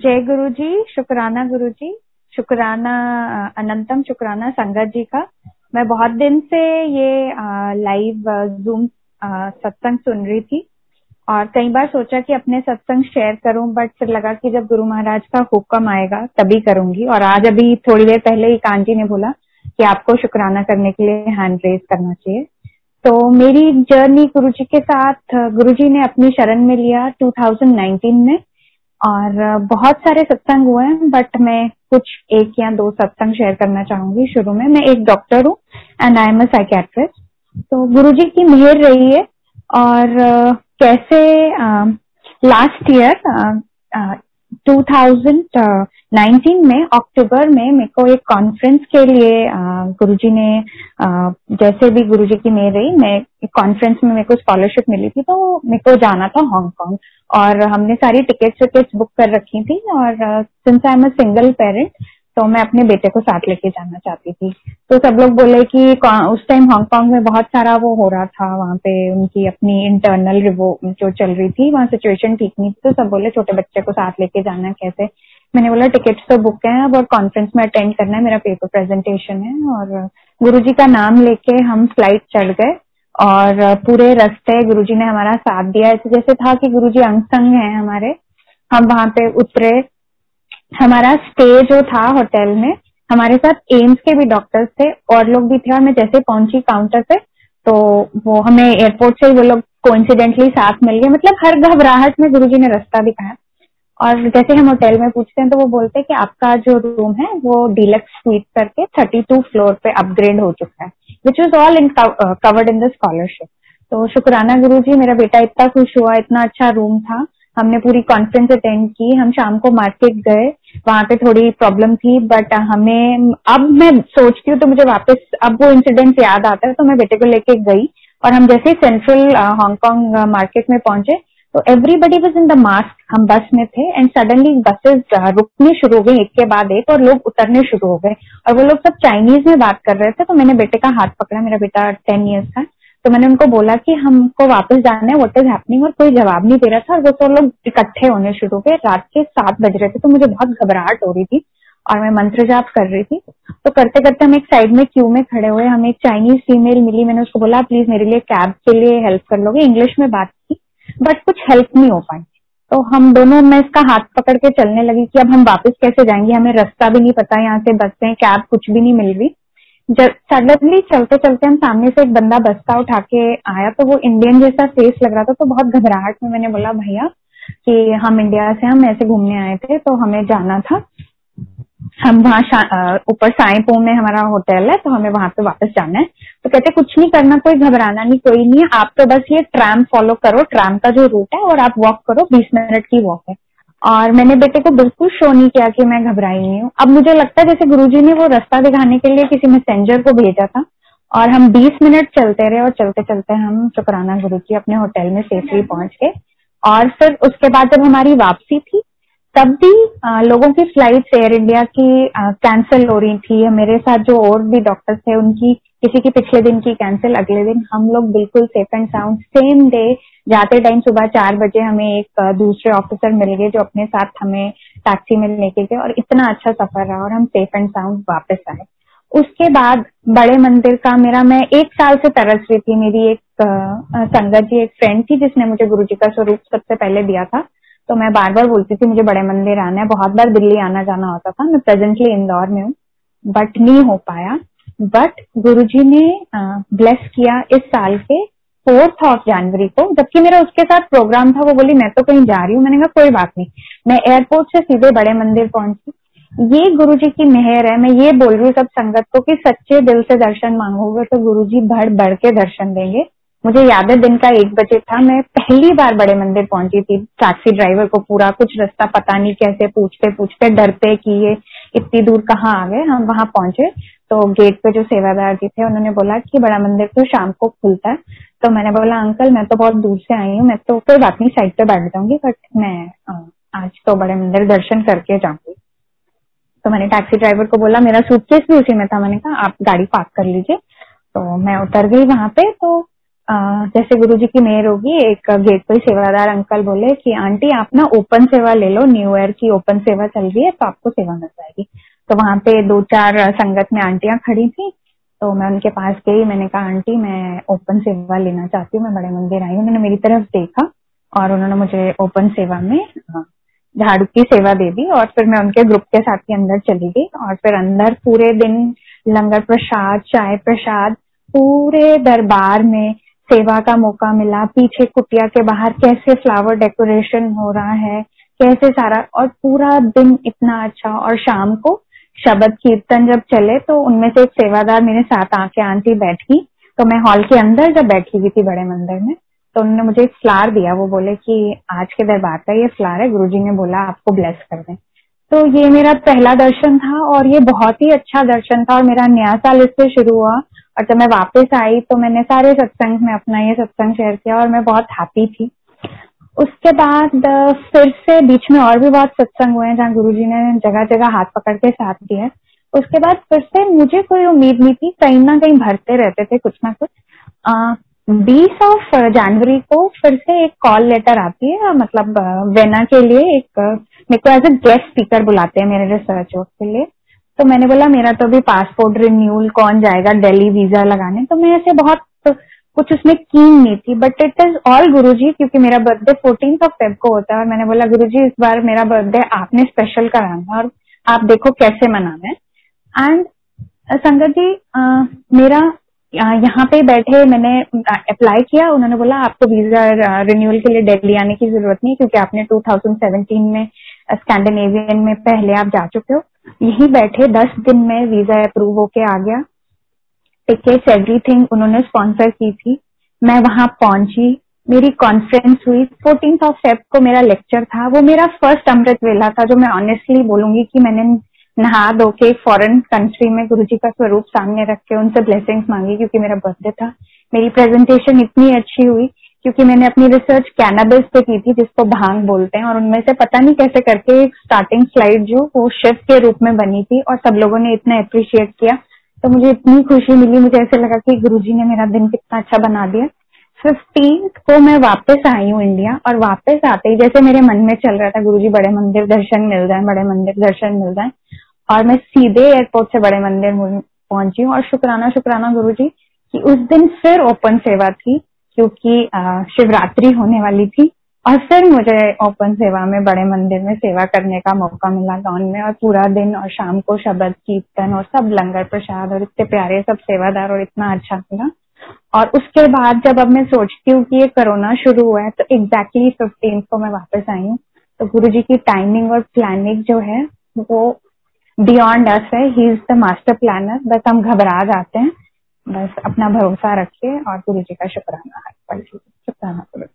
जय गुरु जी शुक्राना गुरु जी शुक्राना अनंतम शुक्राना संगत जी का। मैं बहुत दिन से ये लाइव जूम सत्संग सुन रही थी और कई बार सोचा कि अपने सत्संग शेयर करूँ बट फिर लगा कि जब गुरु महाराज का हुक्म आएगा, तभी करूँगी। और आज अभी थोड़ी देर पहले ही कांजी ने बोला कि आपको शुक्राना करने के लिए हैंड रेज करना चाहिए। तो मेरी जर्नी गुरु जी के साथ गुरु जी ने अपनी शरण में लिया 2019 में। और बहुत सारे सत्संग हुए हैं बट मैं कुछ एक या दो सत्संग शेयर करना चाहूँगी शुरू में। मैं एक डॉक्टर हूँ and I am a psychiatrist तो गुरु जी की मेहर रही है और कैसे लास्ट ईयर 2019 में, अक्टूबर में मेरे को एक कॉन्फ्रेंस के लिए गुरुजी ने जैसे भी गुरुजी की मेरे रही, मैं एक कॉन्फ्रेंस में मेरे को स्कॉलरशिप मिली थी तो मेरे को जाना था हांगकांग और हमने सारी टिकट्स विकेट्स बुक कर रखी थी और since I am a single parent तो मैं अपने बेटे को साथ लेके जाना चाहती थी। तो सब लोग बोले कि उस टाइम हांगकांग में बहुत सारा वो हो रहा था, वहाँ पे उनकी अपनी इंटरनल रिवो जो चल रही थी, वहाँ सिचुएशन ठीक नहीं थी तो सब बोले छोटे बच्चे को साथ लेके जाना कैसे? मैंने बोला, टिकट्स तो बुक है, अब और कॉन्फ्रेंस में अटेंड करना है, मेरा पेपर प्रेजेंटेशन है। और गुरुजी का नाम लेके हम फ़्लाइट चढ़ गए और पूरे रास्ते गुरुजी ने हमारा साथ दिया। ऐसे जैसे था कि गुरुजी अंग संग है हमारे, हम वहाँ पे उतरे हमारा स्टे जो था होटल में, हमारे साथ एम्स के भी डॉक्टर्स थे और लोग भी थे और मैं जैसे पहुँची काउंटर पे तो वो हमें एयरपोर्ट से वो लोग कोइंसिडेंटली साथ मिल गए। मतलब हर घबराहट में गुरुजी ने रास्ता दिखाया। और जैसे हम होटल में पूछते हैं तो वो बोलते हैं कि आपका जो रूम है वो डीलक्स स्वीट करके 32 फ्लोर पे अपग्रेड हो चुका है which is all in covered in the scholarship तो शुक्राना गुरु जी मेरा बेटा इतना खुश हुआ, इतना अच्छा रूम था। हमने पूरी कॉन्फ्रेंस अटेंड की। हम शाम को मार्केट गए। वहाँ पे थोड़ी प्रॉब्लम थी बट हमें, अब मैं सोचती हूँ तो मुझे वापस, अब वो इंसिडेंट याद आता है तो मैं बेटे को लेके गई और हम जैसे सेंट्रल हांगकांग मार्केट में पहुँचे तो everybody was in the mask हम बस में थे एंड सडनली बसेस रुकने शुरू हो गई, एक के बाद एक और लोग उतरने शुरू हो गए और वो लोग सब चाइनीज़ में बात कर रहे थे तो मैंने बेटे का हाथ पकड़ा, मेरा बेटा टेन ईयर्स का तो मैंने उनको बोला कि हमको वापस जाना है व्हाट इज़ हैपनिंग और कोई जवाब नहीं दे रहा था। और वो तो लोग इकट्ठे होने शुरू हो गए रात के सात बज रहे थे तो मुझे बहुत घबराहट हो रही थी और मैं मंत्र जाप कर रही थी। तो करते करते हम एक साइड में क्यू में खड़े हुए, हमें एक चाइनीज़ फीमेल मिली। मैंने उसको बोला प्लीज़ मेरे लिए कैब के लिए हेल्प कर लोगे। इंग्लिश में बात की बट कुछ हेल्प नहीं हो पाई। तो हम दोनों, मैं इसका हाथ पकड़ के चलने लगी कि अब हम वापस कैसे जाएँगे? हमें रास्ता भी नहीं पता, यहाँ से बसें कैब कुछ भी नहीं मिल रही। सडनली चलते चलते हम सामने से एक बंदा बस्ता उठा के आया तो वो इंडियन जैसा फेस लग रहा था तो बहुत घबराहट में मैंने बोला, भैया, कि हम इंडिया से, हम ऐसे घूमने आए थे तो हमें जाना था। हम वहाँ ऊपर साईपो में हमारा होटल है तो हमें वहाँ पे वापस जाना है। तो कहते, कुछ नहीं करना, कोई घबराना नहीं, कोई नहीं, आप तो बस ये ट्रैम फॉलो करो ट्रैम का जो रूट है, और आप वॉक करो, बीस मिनट की वॉक है। और मैंने बेटे को बिल्कुल शो नहीं किया कि मैं घबराई नहीं हूँ। अब मुझे लगता है जैसे गुरुजी ने वो रास्ता दिखाने के लिए किसी मैसेंजर को भेजा था। और हम 20 मिनट चलते रहे और चलते चलते हम शुकराना गुरु जी अपने होटल में सेफली पहुँच गए। और फिर उसके बाद जब हमारी वापसी थी तब भी आ, लोगों की फ़्लाइट एयर इंडिया की कैंसिल हो रही थी। मेरे साथ जो और भी डॉक्टर्स थे उनकी किसी की पिछले दिन की कैंसिल अगले दिन हम लोग बिल्कुल safe and sound same day जाते टाइम सुबह चार बजे हमें एक दूसरे ऑफिसर मिल गए जो अपने साथ हमें टैक्सी में लेके गए और इतना अच्छा सफ़र रहा और हम सेफ़ एंड साउंड वापस आए। उसके बाद बड़े मंदिर का मेरा मैं एक साल से तरस रही थी। मेरी एक संगत जी एक फ्रेंड थी जिसने मुझे गुरु जी का स्वरूप सबसे पहले दिया था। तो मैं बार बार बोलती थी, मुझे बड़े मंदिर आना है। बहुत बार दिल्ली आना जाना होता था, मैं प्रेजेंटली इंदौर में हूँ बट नहीं हो पाया। बट गुरु जी ने ब्लेस किया इस साल के फोर्थ ऑफ़ जनवरी को, जबकि मेरा उसके साथ प्रोग्राम था, वो बोली, मैं तो कहीं जा रही हूँ। मैंने कहा, कोई बात नहीं। मैं एयरपोर्ट से सीधे बड़े मंदिर पहुँची। ये गुरु जी की मेहर है, मैं ये बोल रही हूँ सब संगत को कि सच्चे दिल से दर्शन मांगोगे तो गुरु जी भर बढ़ के दर्शन देंगे। मुझे याद है दिन का एक बजे था, मैं पहली बार बड़े मंदिर पहुँची थी। टैक्सी ड्राइवर को पूरा कुछ रास्ता पता नहीं कैसे, पूछते पूछते, डरते कि ये इतनी दूर कहाँ आ गए, हम वहाँ पहुँचे। तो गेट पे जो सेवादार जी थे, उन्होंने बोला कि बड़ा मंदिर तो शाम को खुलता है। तो मैंने बोला, अंकल, मैं तो बहुत दूर से आई हूँ, मैं तो कोई बात नहीं साइड पे बैठ जाऊँगी बट मैं आज तो बड़े मंदिर दर्शन करके जाऊँगी। तो मैंने टैक्सी ड्राइवर को बोला, मेरा सूटकेस भी उसी में था। मैंने कहा, आप गाड़ी पार्क कर लीजिए। तो मैं उतर गई वहाँ पे तो जैसे गुरु जी की मेहर होगी, एक गेट पर सेवादार अंकल बोले कि, आंटी, आप ना ओपन सेवा ले लो, न्यू ईयर की ओपन सेवा चल रही है तो आपको सेवा मिल जाएगी. तो वहाँ पे दो चार संगत में आंटियाँ खड़ी थी तो मैं उनके पास गई, मैंने कहा, आंटी, मैं ओपन सेवा लेना चाहती हूँ, मैं बड़े मंदिर आई उन्होंने मेरी तरफ़ देखा और उन्होंने मुझे ओपन सेवा में झाड़ू की सेवा दे दी और फिर मैं उनके ग्रुप के साथ ही अंदर चली गई और फिर अंदर पूरे दिन लंगर प्रसाद, चाय प्रसाद, पूरे दरबार में सेवा का मौका मिला, पीछे कुटिया के बाहर कैसे फ्लावर डेकोरेशन हो रहा है, कैसे सारा, और पूरा दिन इतना अच्छा और शाम को शब्द कीर्तन जब चले तो उनमें से एक सेवादार मेरे साथ आके आंटी बैठी तो मैं हॉल के अंदर जब बैठी हुई थी बड़े मंदिर में तो उन्होंने मुझे एक फ्लावर दिया, वो बोले कि आज के दरबार का ये फ्लावर है, गुरुजी ने बोला आपको ब्लेस कर दें। तो ये मेरा पहला दर्शन था और ये बहुत ही अच्छा दर्शन था और मेरा नया साल इससे शुरू हुआ। और जब मैं वापस आई तो मैंने सारे सत्संग में अपना ये सत्संग शेयर किया और मैं बहुत हैप्पी थी। उसके बाद फिर से बीच में और भी बहुत सत्संग हुए हैं जहाँ गुरु जी ने जगह जगह हाथ पकड़ के साथ दिया उसके बाद फिर से मुझे कोई उम्मीद नहीं थी, कहीं ना कहीं भरते रहते थे कुछ ना कुछ। बीस ऑफ़ जनवरी को फिर से एक कॉल लेटर आती है मतलब वेना के लिए एक मेरे को एज ए गेस्ट स्पीकर बुलाते हैं मेरे रिसर्च वर्क के लिए। तो मैंने बोला, मेरा तो अभी पासपोर्ट रिन्यूअल कौन जाएगा दिल्ली वीज़ा लगाने। तो मैं ऐसे बहुत कुछ उसमें कीन नहीं थी बट इट इज़ ऑल गुरु जी क्योंकि मेरा बर्थडे फोर्टीन ऑफ़ फेब को होता है। और मैंने बोला गुरु जी इस बार मेरा बर्थडे आपने स्पेशल कराना और आप देखो कैसे मनाना है। एंड संगत जी मेरा यहाँ पे बैठे मैंने अप्लाई किया। उन्होंने बोला, आपको वीज़ा रिन्यूअल के लिए दिल्ली आने की ज़रूरत नहीं क्योंकि आपने 2017 में स्कैंडिनेवियन में पहले आप जा चुके हो। यही बैठे दस दिन में वीज़ा अप्रूव होके आ गया। टिकट्स एवरीथिंग उन्होंने स्पॉन्सर की थी। मैं वहाँ पहुँची। मेरी कॉन्फ्रेंस हुई। फोर्टीन ऑफ़ फेब को मेरा लेक्चर था। वो मेरा फ़र्स्ट अमृत वेला था, जो मैं ऑनेस्टली बोलूँगी कि मैंने नहा धो के फॉरेन कंट्री में गुरु जी का स्वरूप सामने रख के उनसे ब्लेसिंग्स मांगी क्योंकि मेरा बर्थडे था। मेरी प्रेजेंटेशन इतनी अच्छी हुई क्योंकि मैंने अपनी रिसर्च कैनाबिस पे की थी, जिसको भाँग बोलते हैं, और उनमें से पता नहीं कैसे करके स्टार्टिंग स्लाइड जो वो शिव के रूप में बनी थी, और सब लोगों ने इतना अप्रिशिएट किया। तो मुझे इतनी खुशी मिली, मुझे ऐसे लगा कि गुरु ने मेरा दिन कितना अच्छा बना दिया। फिफ्टीन को मैं वापस आई हूँ इंडिया और वापस आते ही जैसे मेरे मन में चल रहा था, गुरुजी बड़े मंदिर दर्शन मिल जाए, बड़े मंदिर दर्शन मिल जाए, और मैं सीधे एयरपोर्ट से बड़े मंदिर पहुँची और शुक्राना शुक्राना गुरु जी की उस दिन फिर ओपन सेवा थी क्योंकि शिवरात्रि होने वाली थी और फिर मुझे ओपन सेवा में, बड़े मंदिर में सेवा करने का मौका मिला गाउन में और पूरा दिन और शाम को शब्द, कीर्तन और सब लंगर प्रसाद और इतने प्यारे सब सेवादार और इतना अच्छा लगा और उसके बाद जब अब मैं सोचती हूँ कि ये कोरोना शुरू हुआ है तो एग्जैक्टली फिफ्टीन को मैं वापस आई हूँ। तो गुरु जी की टाइमिंग और प्लानिंग जो है, वो बियॉन्ड अस है। He is the master planner बस हम घबरा जाते हैं। बस अपना भरोसा रखिए और गुरु जी का शुक्राना शुक्राना।